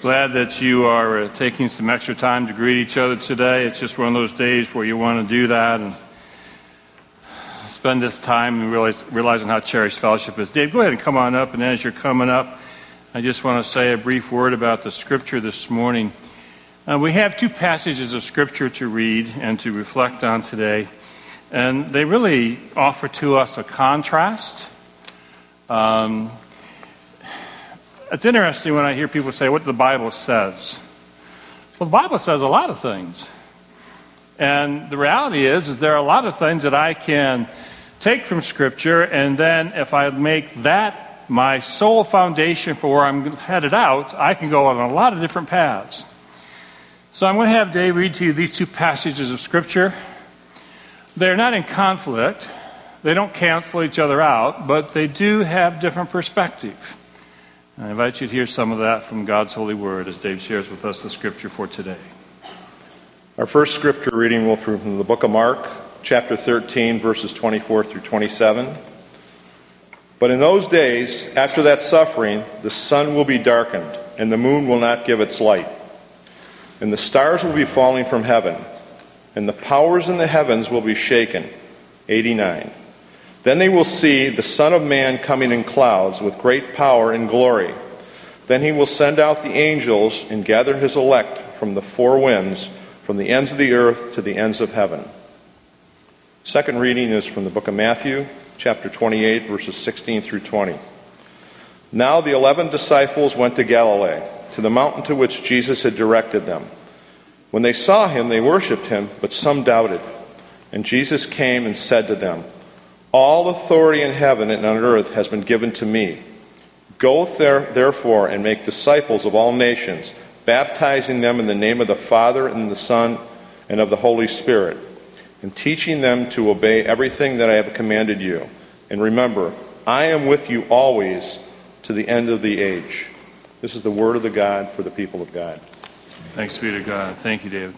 Glad that you are uh, taking some extra time to greet each other today. It's just one of those days where you want to do that and spend this time and realize, realizing how cherished fellowship is. Dave, go ahead and come on up. And as you're coming up, I just want to say a brief word about the scripture this morning. Uh, we have two passages of scripture to read and to reflect on today, and they really offer to us a contrast. Um, it's interesting when I hear people say what the Bible says. Well, the Bible says a lot of things. And the reality is, is there are a lot of things that I can take from Scripture, and then if I make that my sole foundation for where I'm headed out, I can go on a lot of different paths. So I'm going to have Dave read to you these two passages of Scripture. They're not in conflict, they don't cancel each other out, but they do have different perspective. I invite you to hear some of that from God's holy word as Dave shares with us the scripture for today. Our first scripture reading will be from the book of Mark, chapter 13, verses 24 through 27. But in those days, after that suffering, the sun will be darkened, and the moon will not give its light, and the stars will be falling from heaven, and the powers in the heavens will be shaken. 89. Then they will see the Son of Man coming in clouds with great power and glory. Then he will send out the angels and gather his elect from the four winds, from the ends of the earth to the ends of heaven. Second reading is from the book of Matthew, chapter 28, verses 16 through 20. Now the eleven disciples went to Galilee, to the mountain to which Jesus had directed them. When they saw him, they worshipped him, but some doubted. And Jesus came and said to them, all authority in heaven and on earth has been given to me. Go there, therefore and make disciples of all nations, baptizing them in the name of the Father and the Son and of the Holy Spirit, and teaching them to obey everything that I have commanded you. And remember, I am with you always to the end of the age. This is the word of the God for the people of God. Thanks be to God. Thank you, David.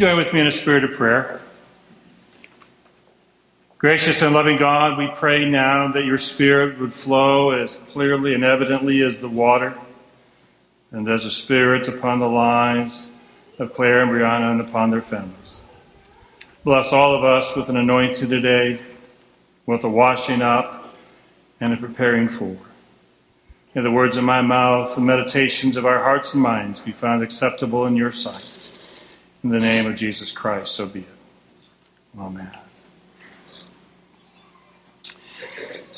join with me in a spirit of prayer? Gracious and loving God, we pray now that your Spirit would flow as clearly and evidently as the water, and as a Spirit upon the lives of Claire and Brianna and upon their families. Bless all of us with an anointing today, with a washing up and a preparing for. May the words of my mouth, the meditations of our hearts and minds be found acceptable in your sight. In the name of Jesus Christ, so be it. Amen.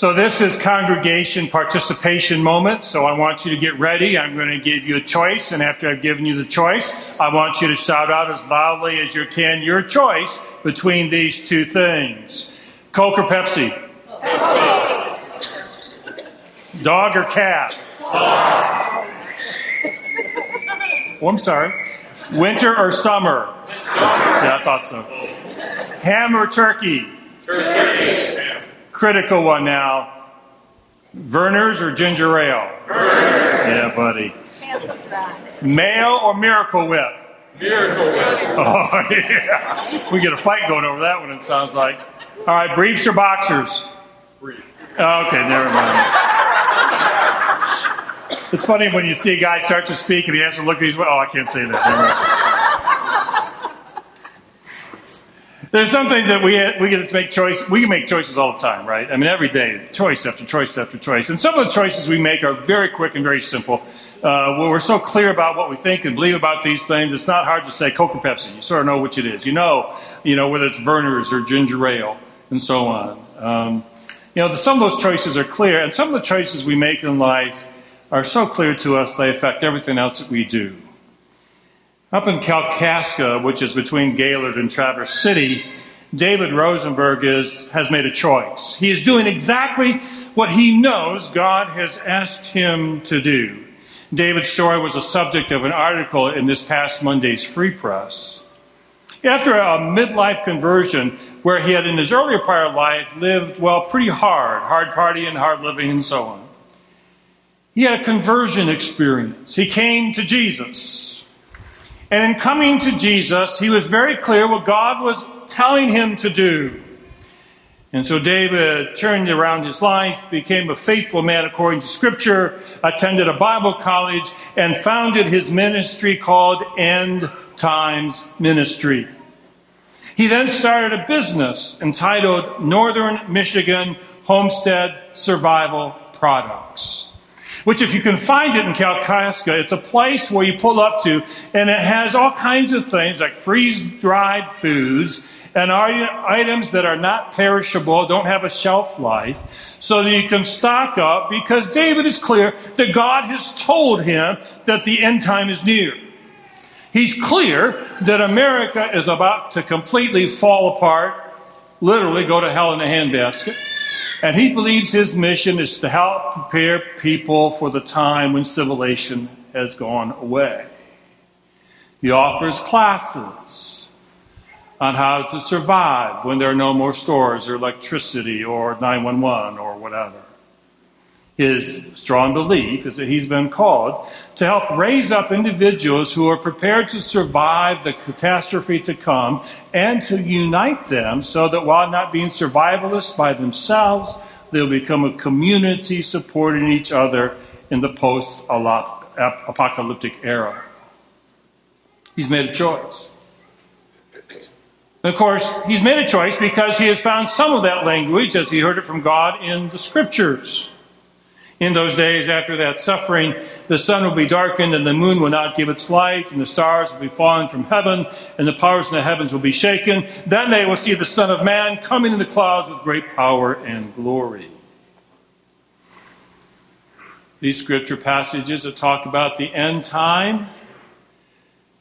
So, this is congregation participation moment. So, I want you to get ready. I'm going to give you a choice. And after I've given you the choice, I want you to shout out as loudly as you can your choice between these two things Coke or Pepsi? Pepsi. Dog or cat? Dog. Oh, I'm sorry. Winter or summer? Summer. Yeah, I thought so. Ham or turkey? Turkey. Critical one now. Vernors or ginger ale? Vernors. Yeah, buddy. Mayo or Miracle Whip? Miracle Whip. Oh, yeah. We get a fight going over that one, it sounds like. All right, briefs or boxers? Briefs. Oh, okay, never mind. It's funny when you see a guy start to speak and he has to look at these. Oh, I can't say that. There's some things that we we get to make choice. We can make choices all the time, right? I mean, every day, choice after choice after choice. And some of the choices we make are very quick and very simple. Uh, we're so clear about what we think and believe about these things, it's not hard to say Coke or Pepsi. You sort of know which it is. You know, you know whether it's Vernors or ginger ale and so on. Um, you know, some of those choices are clear, and some of the choices we make in life are so clear to us they affect everything else that we do. Up in Kalkaska, which is between Gaylord and Traverse City, David Rosenberg is, has made a choice. He is doing exactly what he knows God has asked him to do. David's story was a subject of an article in this past Monday's Free Press. After a midlife conversion, where he had in his earlier prior life lived, well, pretty hard, hard partying, hard living, and so on, he had a conversion experience. He came to Jesus. And in coming to Jesus, he was very clear what God was telling him to do. And so David turned around his life, became a faithful man according to Scripture, attended a Bible college, and founded his ministry called End Times Ministry. He then started a business entitled Northern Michigan Homestead Survival Products which if you can find it in Kalkaska, it's a place where you pull up to, and it has all kinds of things like freeze-dried foods and items that are not perishable, don't have a shelf life, so that you can stock up because David is clear that God has told him that the end time is near. He's clear that America is about to completely fall apart, literally go to hell in a handbasket. And he believes his mission is to help prepare people for the time when civilization has gone away. He offers classes on how to survive when there are no more stores or electricity or 911 or whatever. His strong belief is that he's been called to help raise up individuals who are prepared to survive the catastrophe to come and to unite them so that while not being survivalists by themselves, they'll become a community supporting each other in the post apocalyptic era. He's made a choice. of course, he's made a choice because he has found some of that language as he heard it from God in the scriptures. In those days after that suffering, the sun will be darkened, and the moon will not give its light, and the stars will be fallen from heaven, and the powers in the heavens will be shaken. Then they will see the Son of Man coming in the clouds with great power and glory. These scripture passages that talk about the end time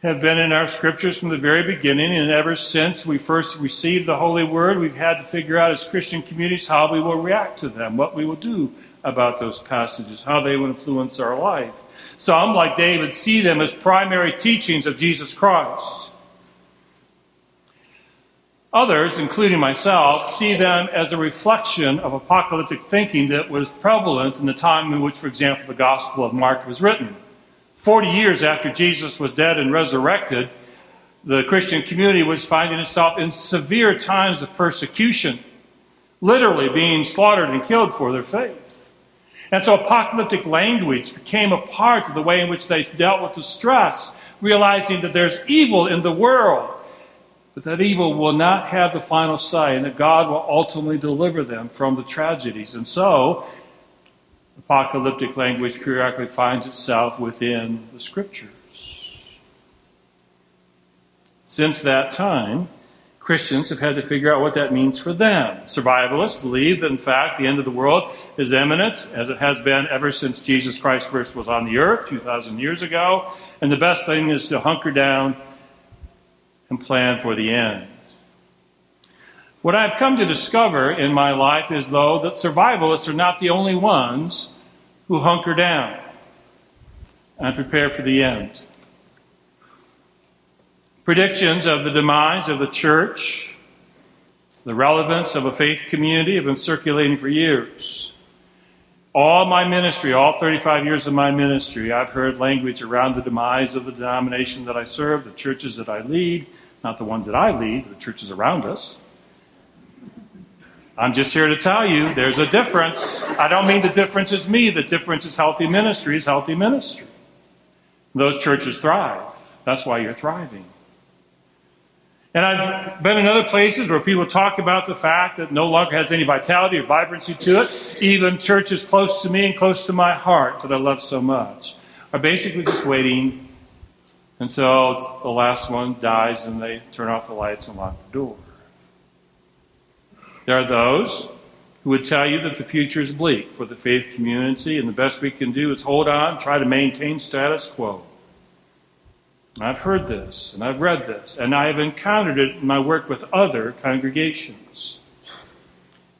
have been in our scriptures from the very beginning, and ever since we first received the Holy Word, we've had to figure out as Christian communities how we will react to them, what we will do about those passages, how they will influence our life. Some, like David, see them as primary teachings of Jesus Christ. Others, including myself, see them as a reflection of apocalyptic thinking that was prevalent in the time in which, for example, the Gospel of Mark was written. Forty years after Jesus was dead and resurrected, the Christian community was finding itself in severe times of persecution, literally being slaughtered and killed for their faith. And so apocalyptic language became a part of the way in which they dealt with the stress, realizing that there's evil in the world, but that evil will not have the final say, and that God will ultimately deliver them from the tragedies. And so, apocalyptic language periodically finds itself within the scriptures. Since that time, Christians have had to figure out what that means for them. Survivalists believe that, in fact, the end of the world is imminent, as it has been ever since Jesus Christ first was on the earth 2,000 years ago. And the best thing is to hunker down and plan for the end. What I've come to discover in my life is, though, that survivalists are not the only ones who hunker down and prepare for the end predictions of the demise of the church, the relevance of a faith community have been circulating for years. All my ministry, all 35 years of my ministry, I've heard language around the demise of the denomination that I serve, the churches that I lead, not the ones that I lead, the churches around us. I'm just here to tell you there's a difference. I don't mean the difference is me, the difference is healthy ministry is healthy ministry. Those churches thrive. That's why you're thriving. And I've been in other places where people talk about the fact that no longer has any vitality or vibrancy to it. Even churches close to me and close to my heart that I love so much are basically just waiting until the last one dies and they turn off the lights and lock the door. There are those who would tell you that the future is bleak for the faith community and the best we can do is hold on, try to maintain status quo. I've heard this, and I've read this, and I have encountered it in my work with other congregations.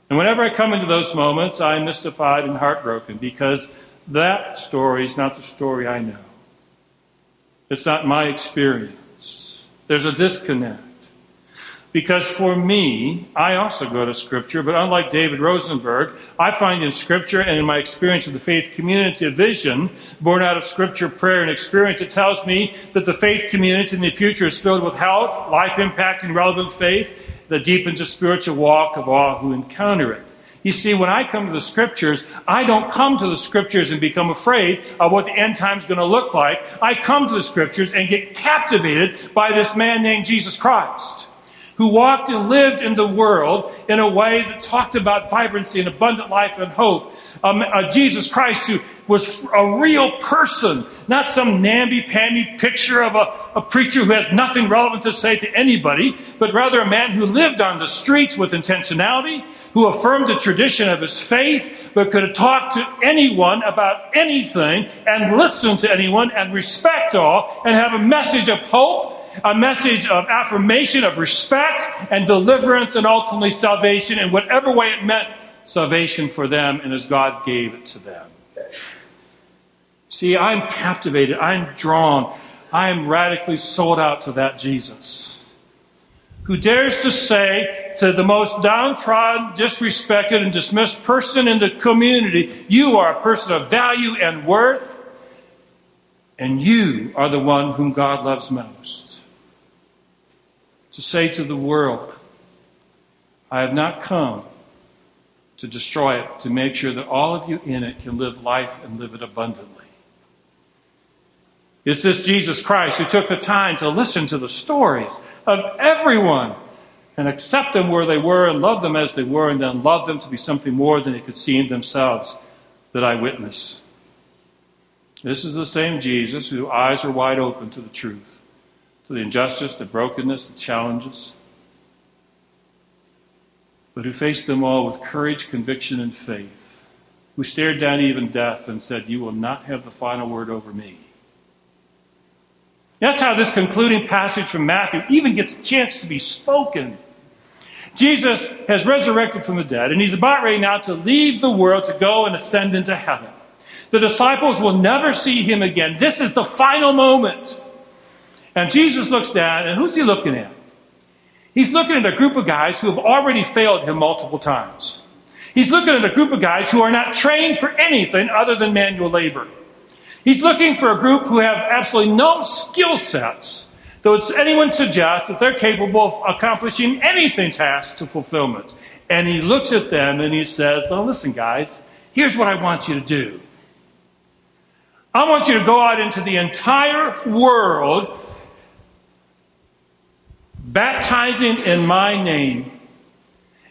And whenever I come into those moments, I am mystified and heartbroken because that story is not the story I know. It's not my experience. There's a disconnect. Because for me, I also go to Scripture, but unlike David Rosenberg, I find in Scripture and in my experience of the faith community a vision born out of Scripture, prayer, and experience that tells me that the faith community in the future is filled with health, life impacting, relevant faith that deepens the spiritual walk of all who encounter it. You see, when I come to the scriptures, I don't come to the scriptures and become afraid of what the end time is going to look like. I come to the scriptures and get captivated by this man named Jesus Christ, who walked and lived in the world in a way that talked about vibrancy and abundant life and hope. Um, uh, Jesus Christ, who was a real person, not some namby-pamby picture of a, a preacher who has nothing relevant to say to anybody, but rather a man who lived on the streets with intentionality, who affirmed the tradition of his faith, but could talk to anyone about anything and listen to anyone and respect all and have a message of hope, a message of affirmation, of respect and deliverance and ultimately salvation in whatever way it meant salvation for them and as God gave it to them. See, I'm captivated, I'm drawn, I am radically sold out to that Jesus who dares to say to the most downtrodden, disrespected, and dismissed person in the community, You are a person of value and worth, and you are the one whom God loves most. To say to the world, I have not come to destroy it, to make sure that all of you in it can live life and live it abundantly. It's this Jesus Christ who took the time to listen to the stories of everyone and accept them where they were and love them as they were and then love them to be something more than they could see in themselves that I witness. This is the same Jesus whose eyes are wide open to the truth, the injustice, the brokenness, the challenges, but who faced them all with courage, conviction, and faith, who stared down even death and said, You will not have the final word over me. That's how this concluding passage from Matthew even gets a chance to be spoken. Jesus has resurrected from the dead, and he's about ready now to leave the world to go and ascend into heaven. The disciples will never see him again. This is the final moment. And Jesus looks down, and who's he looking at? He's looking at a group of guys who have already failed him multiple times. He's looking at a group of guys who are not trained for anything other than manual labor. He's looking for a group who have absolutely no skill sets that would anyone suggest that they're capable of accomplishing anything task to fulfillment. And he looks at them and he says, Now listen, guys, here's what I want you to do. I want you to go out into the entire world, baptizing in my name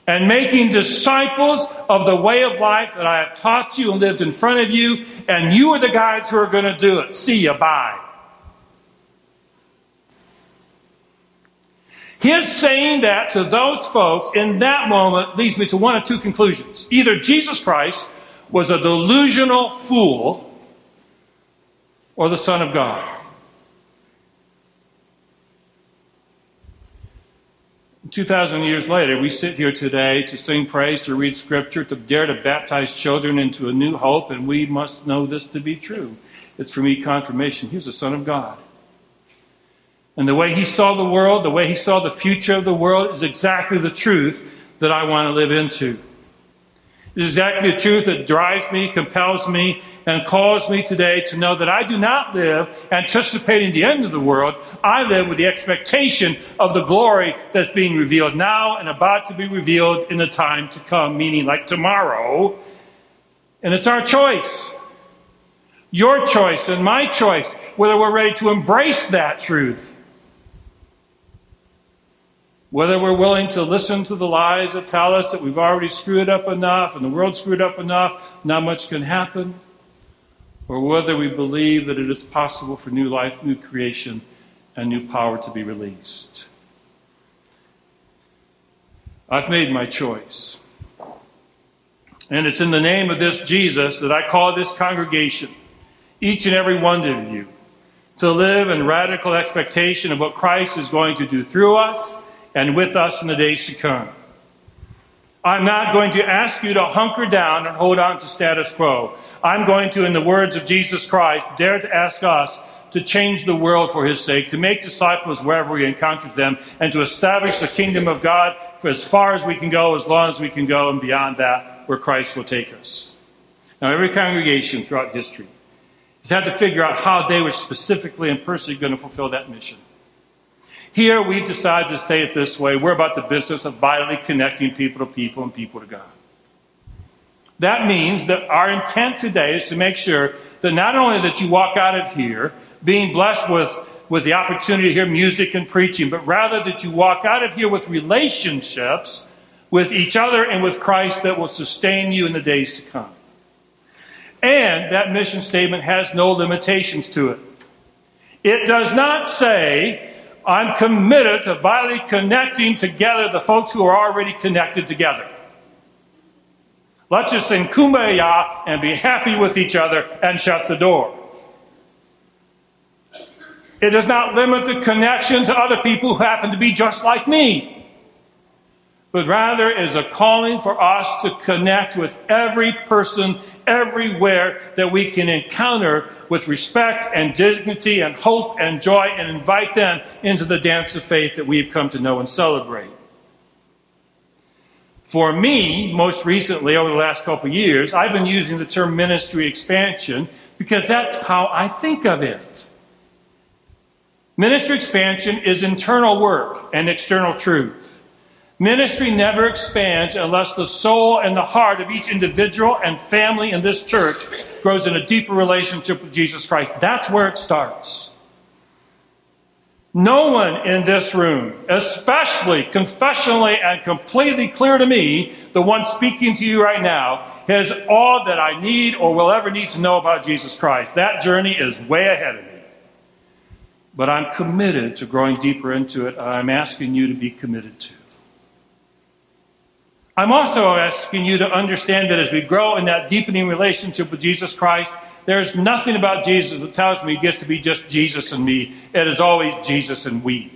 and making disciples of the way of life that I have taught you and lived in front of you, and you are the guys who are going to do it. See you. Bye. His saying that to those folks in that moment leads me to one of two conclusions. Either Jesus Christ was a delusional fool or the Son of God. 2,000 years later, we sit here today to sing praise, to read scripture, to dare to baptize children into a new hope, and we must know this to be true. It's for me confirmation. He was the Son of God. And the way he saw the world, the way he saw the future of the world, is exactly the truth that I want to live into. It's exactly the truth that drives me, compels me, and calls me today to know that I do not live anticipating the end of the world. I live with the expectation of the glory that's being revealed now and about to be revealed in the time to come, meaning like tomorrow. And it's our choice. Your choice and my choice, whether we're ready to embrace that truth whether we're willing to listen to the lies that tell us that we've already screwed up enough and the world screwed up enough, not much can happen, or whether we believe that it is possible for new life, new creation, and new power to be released. I've made my choice. And it's in the name of this Jesus that I call this congregation, each and every one of you, to live in radical expectation of what Christ is going to do through us and with us in the days to come. I'm not going to ask you to hunker down and hold on to status quo. I'm going to, in the words of Jesus Christ, dare to ask us to change the world for his sake, to make disciples wherever we encounter them, and to establish the kingdom of God for as far as we can go, as long as we can go, and beyond that, where Christ will take us. Now, every congregation throughout history has had to figure out how they were specifically and personally going to fulfill that mission. Here, we've decided to say it this way we're about the business of vitally connecting people to people and people to God. That means that our intent today is to make sure that not only that you walk out of here being blessed with, with the opportunity to hear music and preaching, but rather that you walk out of here with relationships with each other and with Christ that will sustain you in the days to come. And that mission statement has no limitations to it. It does not say, I'm committed to vitally connecting together the folks who are already connected together. Let's just sing kumbaya and be happy with each other and shut the door. It does not limit the connection to other people who happen to be just like me, but rather is a calling for us to connect with every person everywhere that we can encounter with respect and dignity and hope and joy and invite them into the dance of faith that we've come to know and celebrate. For me, most recently, over the last couple of years, I've been using the term ministry expansion because that's how I think of it. Ministry expansion is internal work and external truth. Ministry never expands unless the soul and the heart of each individual and family in this church grows in a deeper relationship with Jesus Christ. That's where it starts. No one in this room, especially confessionally and completely clear to me, the one speaking to you right now, has all that I need or will ever need to know about Jesus Christ. That journey is way ahead of me. But I'm committed to growing deeper into it. I'm asking you to be committed to. I'm also asking you to understand that as we grow in that deepening relationship with Jesus Christ, there's nothing about Jesus that tells me it gets to be just Jesus and me. It is always Jesus and we.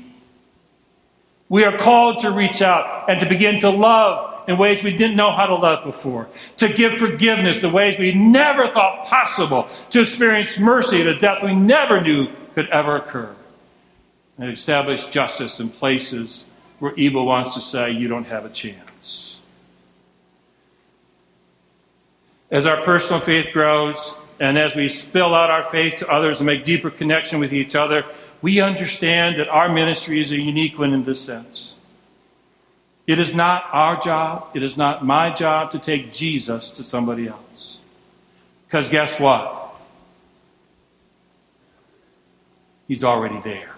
We are called to reach out and to begin to love in ways we didn't know how to love before, to give forgiveness the ways we never thought possible, to experience mercy at a depth we never knew could ever occur, and establish justice in places where evil wants to say you don't have a chance. As our personal faith grows, and as we spill out our faith to others and make deeper connection with each other, we understand that our ministry is a unique one in this sense. It is not our job, it is not my job to take Jesus to somebody else. Because guess what? He's already there.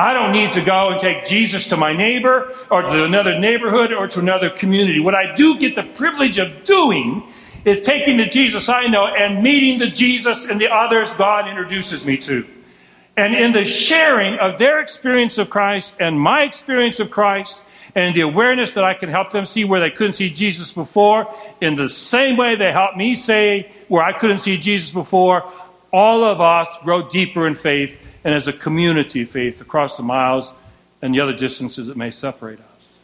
I don't need to go and take Jesus to my neighbor or to another neighborhood or to another community. What I do get the privilege of doing is taking the Jesus I know and meeting the Jesus and the others God introduces me to. And in the sharing of their experience of Christ and my experience of Christ, and the awareness that I can help them see where they couldn't see Jesus before, in the same way they helped me say where I couldn't see Jesus before, all of us grow deeper in faith and as a community faith across the miles and the other distances that may separate us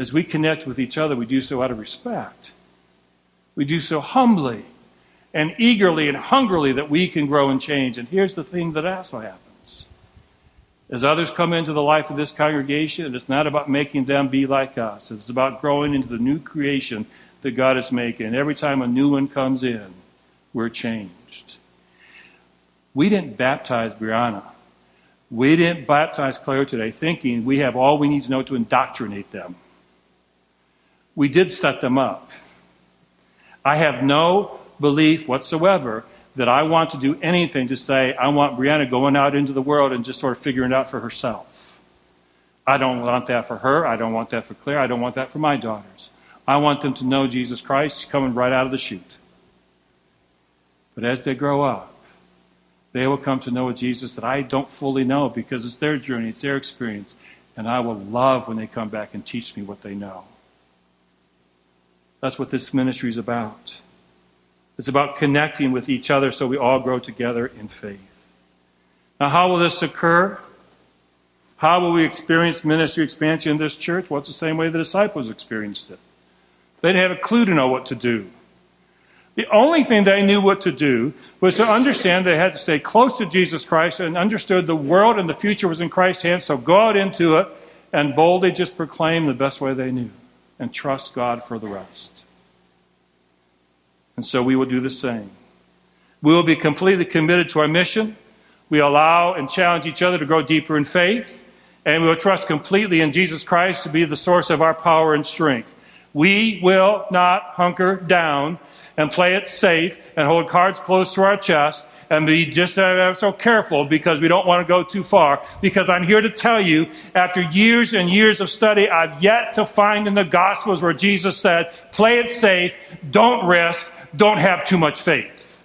as we connect with each other, we do so out of respect. We do so humbly and eagerly and hungrily that we can grow and change. And here's the thing that also happens. As others come into the life of this congregation, it's not about making them be like us. It's about growing into the new creation that God is making. And every time a new one comes in, we're changed. We didn't baptize Brianna. We didn't baptize Claire today thinking we have all we need to know to indoctrinate them we did set them up. I have no belief whatsoever that I want to do anything to say, I want Brianna going out into the world and just sort of figuring it out for herself. I don't want that for her. I don't want that for Claire. I don't want that for my daughters. I want them to know Jesus Christ coming right out of the chute. But as they grow up, they will come to know a Jesus that I don't fully know because it's their journey, it's their experience. And I will love when they come back and teach me what they know. That's what this ministry is about. It's about connecting with each other so we all grow together in faith. Now, how will this occur? How will we experience ministry expansion in this church? Well, it's the same way the disciples experienced it. They didn't have a clue to know what to do. The only thing they knew what to do was to understand they had to stay close to Jesus Christ and understood the world and the future was in Christ's hands. So go out into it and boldly just proclaim the best way they knew and trust God for the rest. And so we will do the same. We will be completely committed to our mission. We allow and challenge each other to grow deeper in faith. And we will trust completely in Jesus Christ to be the source of our power and strength. We will not hunker down and play it safe and hold cards close to our chest and be just so careful because we don't want to go too far. Because I'm here to tell you, after years and years of study, I've yet to find in the Gospels where Jesus said, play it safe, don't risk, don't have too much faith.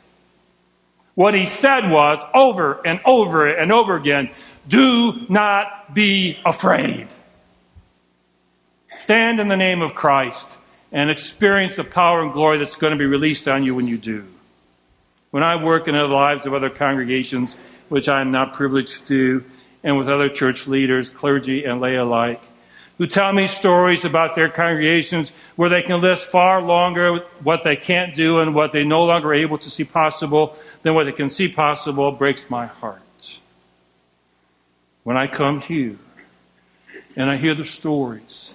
What he said was over and over and over again do not be afraid. Stand in the name of Christ and experience the power and glory that's going to be released on you when you do. When I work in the lives of other congregations, which I am not privileged to do, and with other church leaders, clergy, and lay alike, who tell me stories about their congregations where they can list far longer what they can't do and what they no longer are able to see possible than what they can see possible breaks my heart. When I come here and I hear the stories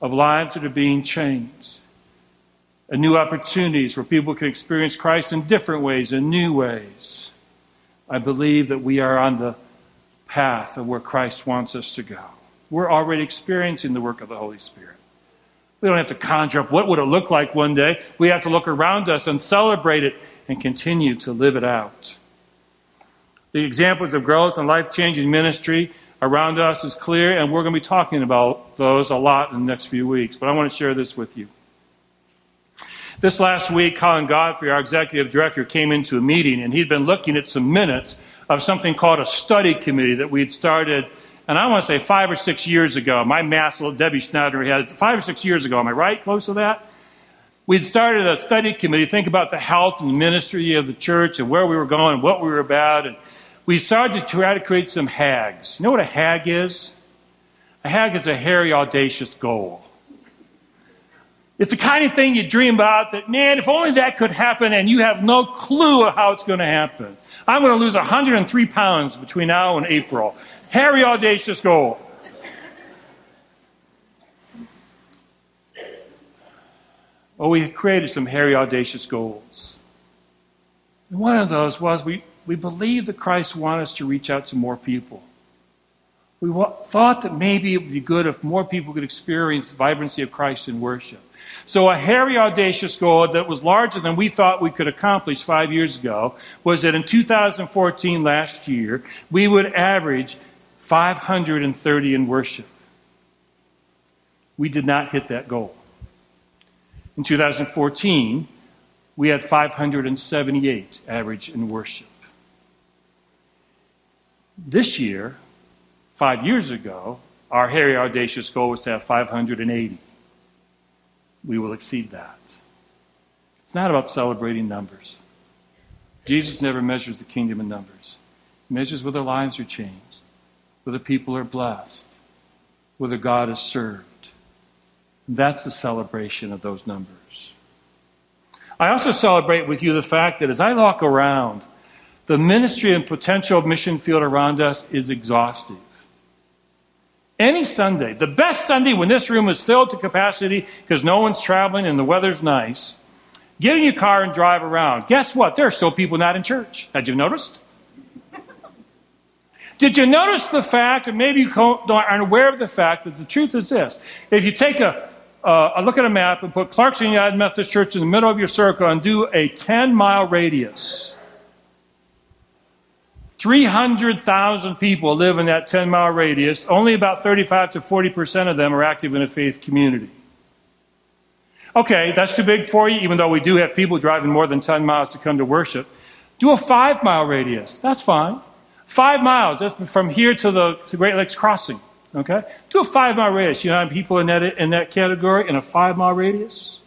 of lives that are being changed and new opportunities where people can experience Christ in different ways, in new ways, I believe that we are on the path of where Christ wants us to go. We're already experiencing the work of the Holy Spirit. We don't have to conjure up what would it look like one day. We have to look around us and celebrate it and continue to live it out. The examples of growth and life changing ministry around us is clear, and we're going to be talking about those a lot in the next few weeks. But I want to share this with you. This last week, Colin Godfrey, our executive director, came into a meeting, and he'd been looking at some minutes of something called a study committee that we'd started and I want to say five or six years ago, my mass, Debbie Schneider had it five or six years ago. Am I right? Close to that? We'd started a study committee, think about the health and the ministry of the church and where we were going and what we were about. And we started to try to create some hags. You know what a hag is? A hag is a hairy, audacious goal. It's the kind of thing you dream about that, man, if only that could happen and you have no clue of how it's going to happen. I'm going to lose 103 pounds between now and April. Hairy, audacious goal. Well, we created some hairy, audacious goals. And one of those was we, we believed that Christ wanted us to reach out to more people. We thought that maybe it would be good if more people could experience the vibrancy of Christ in worship. So, a hairy, audacious goal that was larger than we thought we could accomplish five years ago was that in 2014, last year, we would average 530 in worship. We did not hit that goal. In 2014, we had 578 average in worship. This year, five years ago, our hairy, audacious goal was to have 580. We will exceed that. It's not about celebrating numbers. Jesus never measures the kingdom in numbers. He measures whether lives are changed whether people are blessed, whether God is served. That's the celebration of those numbers. I also celebrate with you the fact that as I look around, the ministry and potential mission field around us is exhaustive. Any Sunday, the best Sunday when this room is filled to capacity because no one's traveling and the weather's nice, get in your car and drive around. Guess what? There are still people not in church. Had you noticed? Did you notice the fact, and maybe you aren't aware of the fact, that the truth is this? If you take a, uh, a look at a map and put Clarkston United Methodist Church in the middle of your circle and do a 10 mile radius, 300,000 people live in that 10 mile radius. Only about 35 to 40% of them are active in a faith community. Okay, that's too big for you, even though we do have people driving more than 10 miles to come to worship. Do a five mile radius. That's fine. Five miles, that's from here to the to Great Lakes Crossing. Okay? Do a five mile radius. You know how many people in that, in that category in a five mile radius?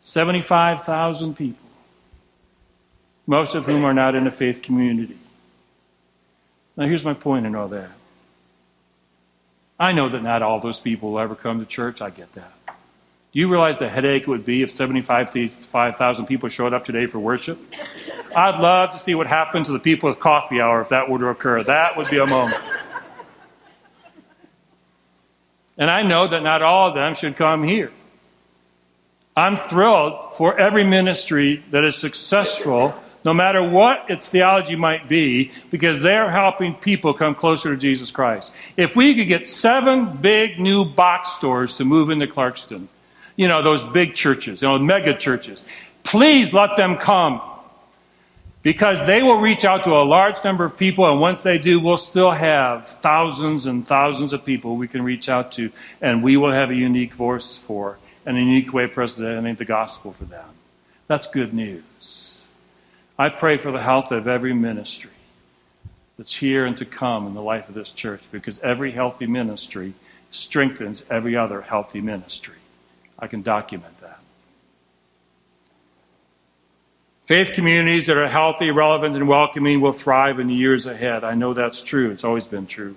75,000 people. Most of whom are not in a faith community. Now, here's my point in all that. I know that not all those people will ever come to church. I get that. Do you realize the headache it would be if 75,000 people showed up today for worship? I'd love to see what happened to the people at coffee hour if that were to occur. That would be a moment. And I know that not all of them should come here. I'm thrilled for every ministry that is successful, no matter what its theology might be, because they're helping people come closer to Jesus Christ. If we could get seven big new box stores to move into Clarkston, you know, those big churches, you know, mega churches, please let them come. Because they will reach out to a large number of people, and once they do, we'll still have thousands and thousands of people we can reach out to, and we will have a unique voice for and a unique way of presenting the gospel for them. That's good news. I pray for the health of every ministry that's here and to come in the life of this church because every healthy ministry strengthens every other healthy ministry. I can document that. Faith communities that are healthy, relevant, and welcoming will thrive in the years ahead. I know that's true. It's always been true.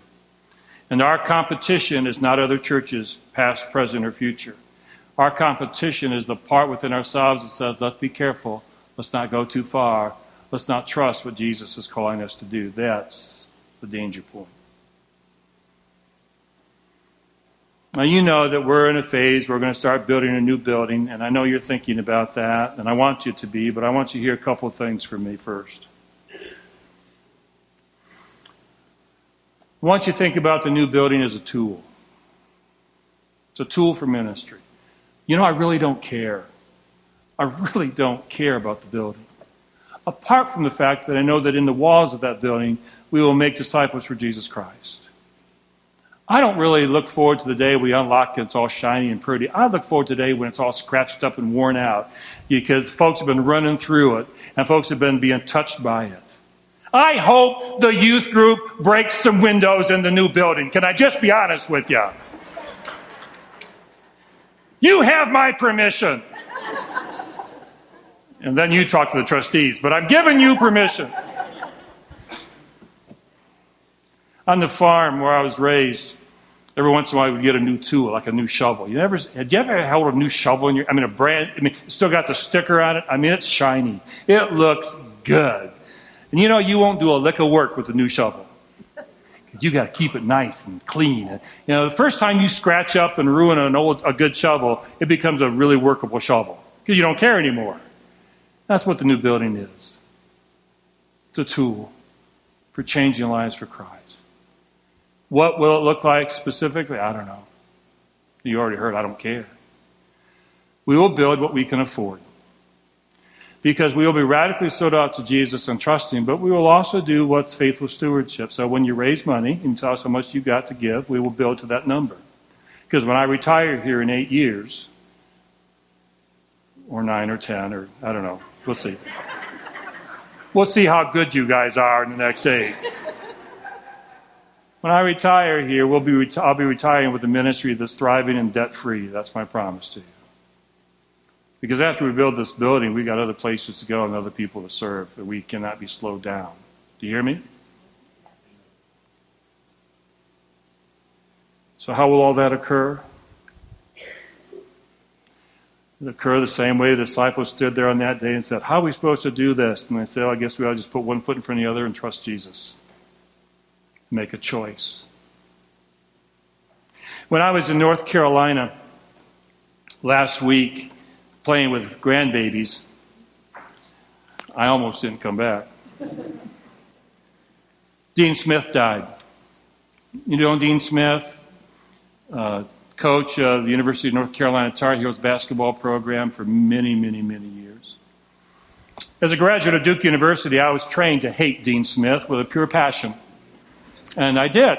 And our competition is not other churches, past, present, or future. Our competition is the part within ourselves that says, let's be careful. Let's not go too far. Let's not trust what Jesus is calling us to do. That's the danger point. Now, you know that we're in a phase where we're going to start building a new building, and I know you're thinking about that, and I want you to be, but I want you to hear a couple of things from me first. I want you to think about the new building as a tool. It's a tool for ministry. You know, I really don't care. I really don't care about the building. Apart from the fact that I know that in the walls of that building, we will make disciples for Jesus Christ. I don't really look forward to the day we unlock it, it's all shiny and pretty. I look forward to the day when it's all scratched up and worn out because folks have been running through it and folks have been being touched by it. I hope the youth group breaks some windows in the new building. Can I just be honest with you? You have my permission. And then you talk to the trustees, but I'm giving you permission. On the farm where I was raised, every once in a while we would get a new tool, like a new shovel. You never had you ever held a new shovel in your I mean a brand I mean still got the sticker on it. I mean it's shiny. It looks good. And you know you won't do a lick of work with a new shovel. You got to keep it nice and clean. You know, the first time you scratch up and ruin an old a good shovel, it becomes a really workable shovel because you don't care anymore. That's what the new building is. It's a tool for changing lives for Christ. What will it look like specifically? I don't know. You already heard, I don't care. We will build what we can afford. Because we will be radically sold out to Jesus and trusting, but we will also do what's faithful stewardship. So when you raise money and tell us how much you've got to give, we will build to that number. Because when I retire here in eight years, or nine or ten, or I don't know, we'll see. We'll see how good you guys are in the next eight. When I retire here, we'll be reti- I'll be retiring with a ministry that's thriving and debt free. That's my promise to you. Because after we build this building, we've got other places to go and other people to serve that we cannot be slowed down. Do you hear me? So, how will all that occur? Occur the same way the disciples stood there on that day and said, How are we supposed to do this? And they said, oh, I guess we ought to just put one foot in front of the other and trust Jesus make a choice. When I was in North Carolina last week playing with grandbabies, I almost didn't come back. Dean Smith died. You know Dean Smith, uh, coach of the University of North Carolina Tar Heels basketball program for many, many, many years. As a graduate of Duke University, I was trained to hate Dean Smith with a pure passion. And I did.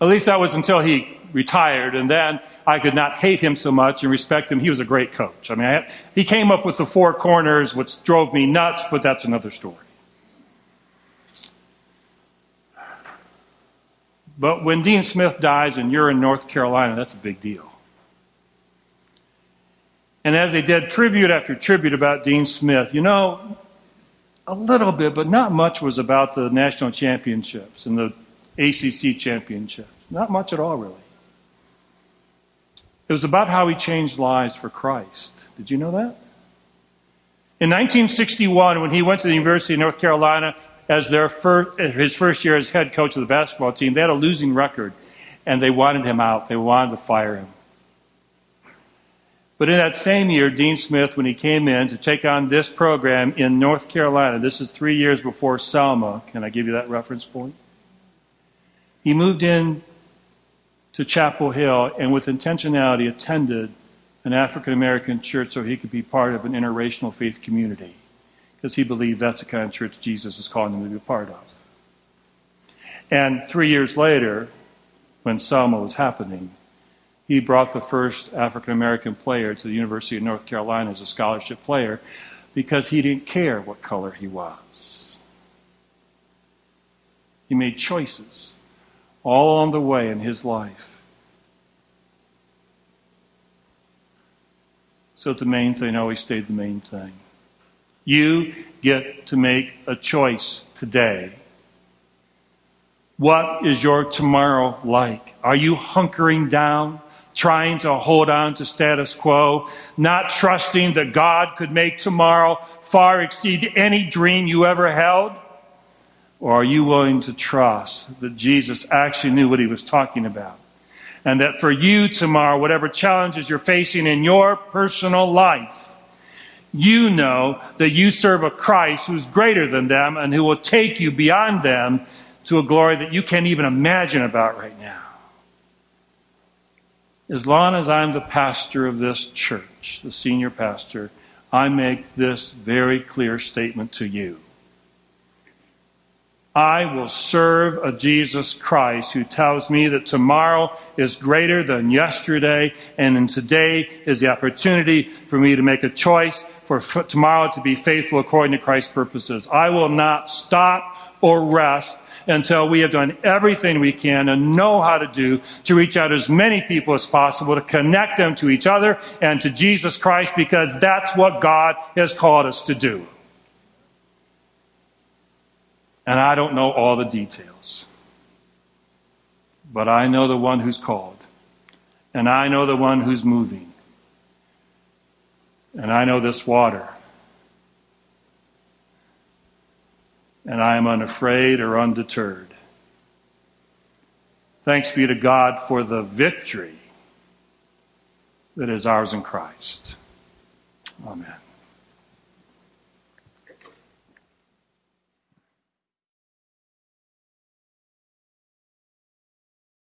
At least that was until he retired. And then I could not hate him so much and respect him. He was a great coach. I mean, I, he came up with the four corners, which drove me nuts, but that's another story. But when Dean Smith dies and you're in North Carolina, that's a big deal. And as they did tribute after tribute about Dean Smith, you know, a little bit, but not much was about the national championships and the ACC championships. Not much at all, really. It was about how he changed lives for Christ. Did you know that? In 1961, when he went to the University of North Carolina as their first, his first year as head coach of the basketball team, they had a losing record, and they wanted him out. They wanted to fire him. But in that same year, Dean Smith, when he came in to take on this program in North Carolina, this is three years before Selma. Can I give you that reference point? He moved in to Chapel Hill and, with intentionality, attended an African American church so he could be part of an interracial faith community because he believed that's the kind of church Jesus was calling him to be a part of. And three years later, when Selma was happening, he brought the first African American player to the University of North Carolina as a scholarship player because he didn't care what color he was. He made choices all along the way in his life. So the main thing always stayed the main thing. You get to make a choice today. What is your tomorrow like? Are you hunkering down? trying to hold on to status quo, not trusting that God could make tomorrow far exceed any dream you ever held? Or are you willing to trust that Jesus actually knew what he was talking about? And that for you tomorrow, whatever challenges you're facing in your personal life, you know that you serve a Christ who's greater than them and who will take you beyond them to a glory that you can't even imagine about right now as long as I'm the pastor of this church, the senior pastor, I make this very clear statement to you. I will serve a Jesus Christ who tells me that tomorrow is greater than yesterday, and in today is the opportunity for me to make a choice for tomorrow to be faithful according to Christ's purposes. I will not stop or rest until we have done everything we can and know how to do to reach out as many people as possible, to connect them to each other and to Jesus Christ, because that's what God has called us to do. And I don't know all the details, but I know the one who's called, and I know the one who's moving, and I know this water. and I am unafraid or undeterred. Thanks be to God for the victory that is ours in Christ. Amen.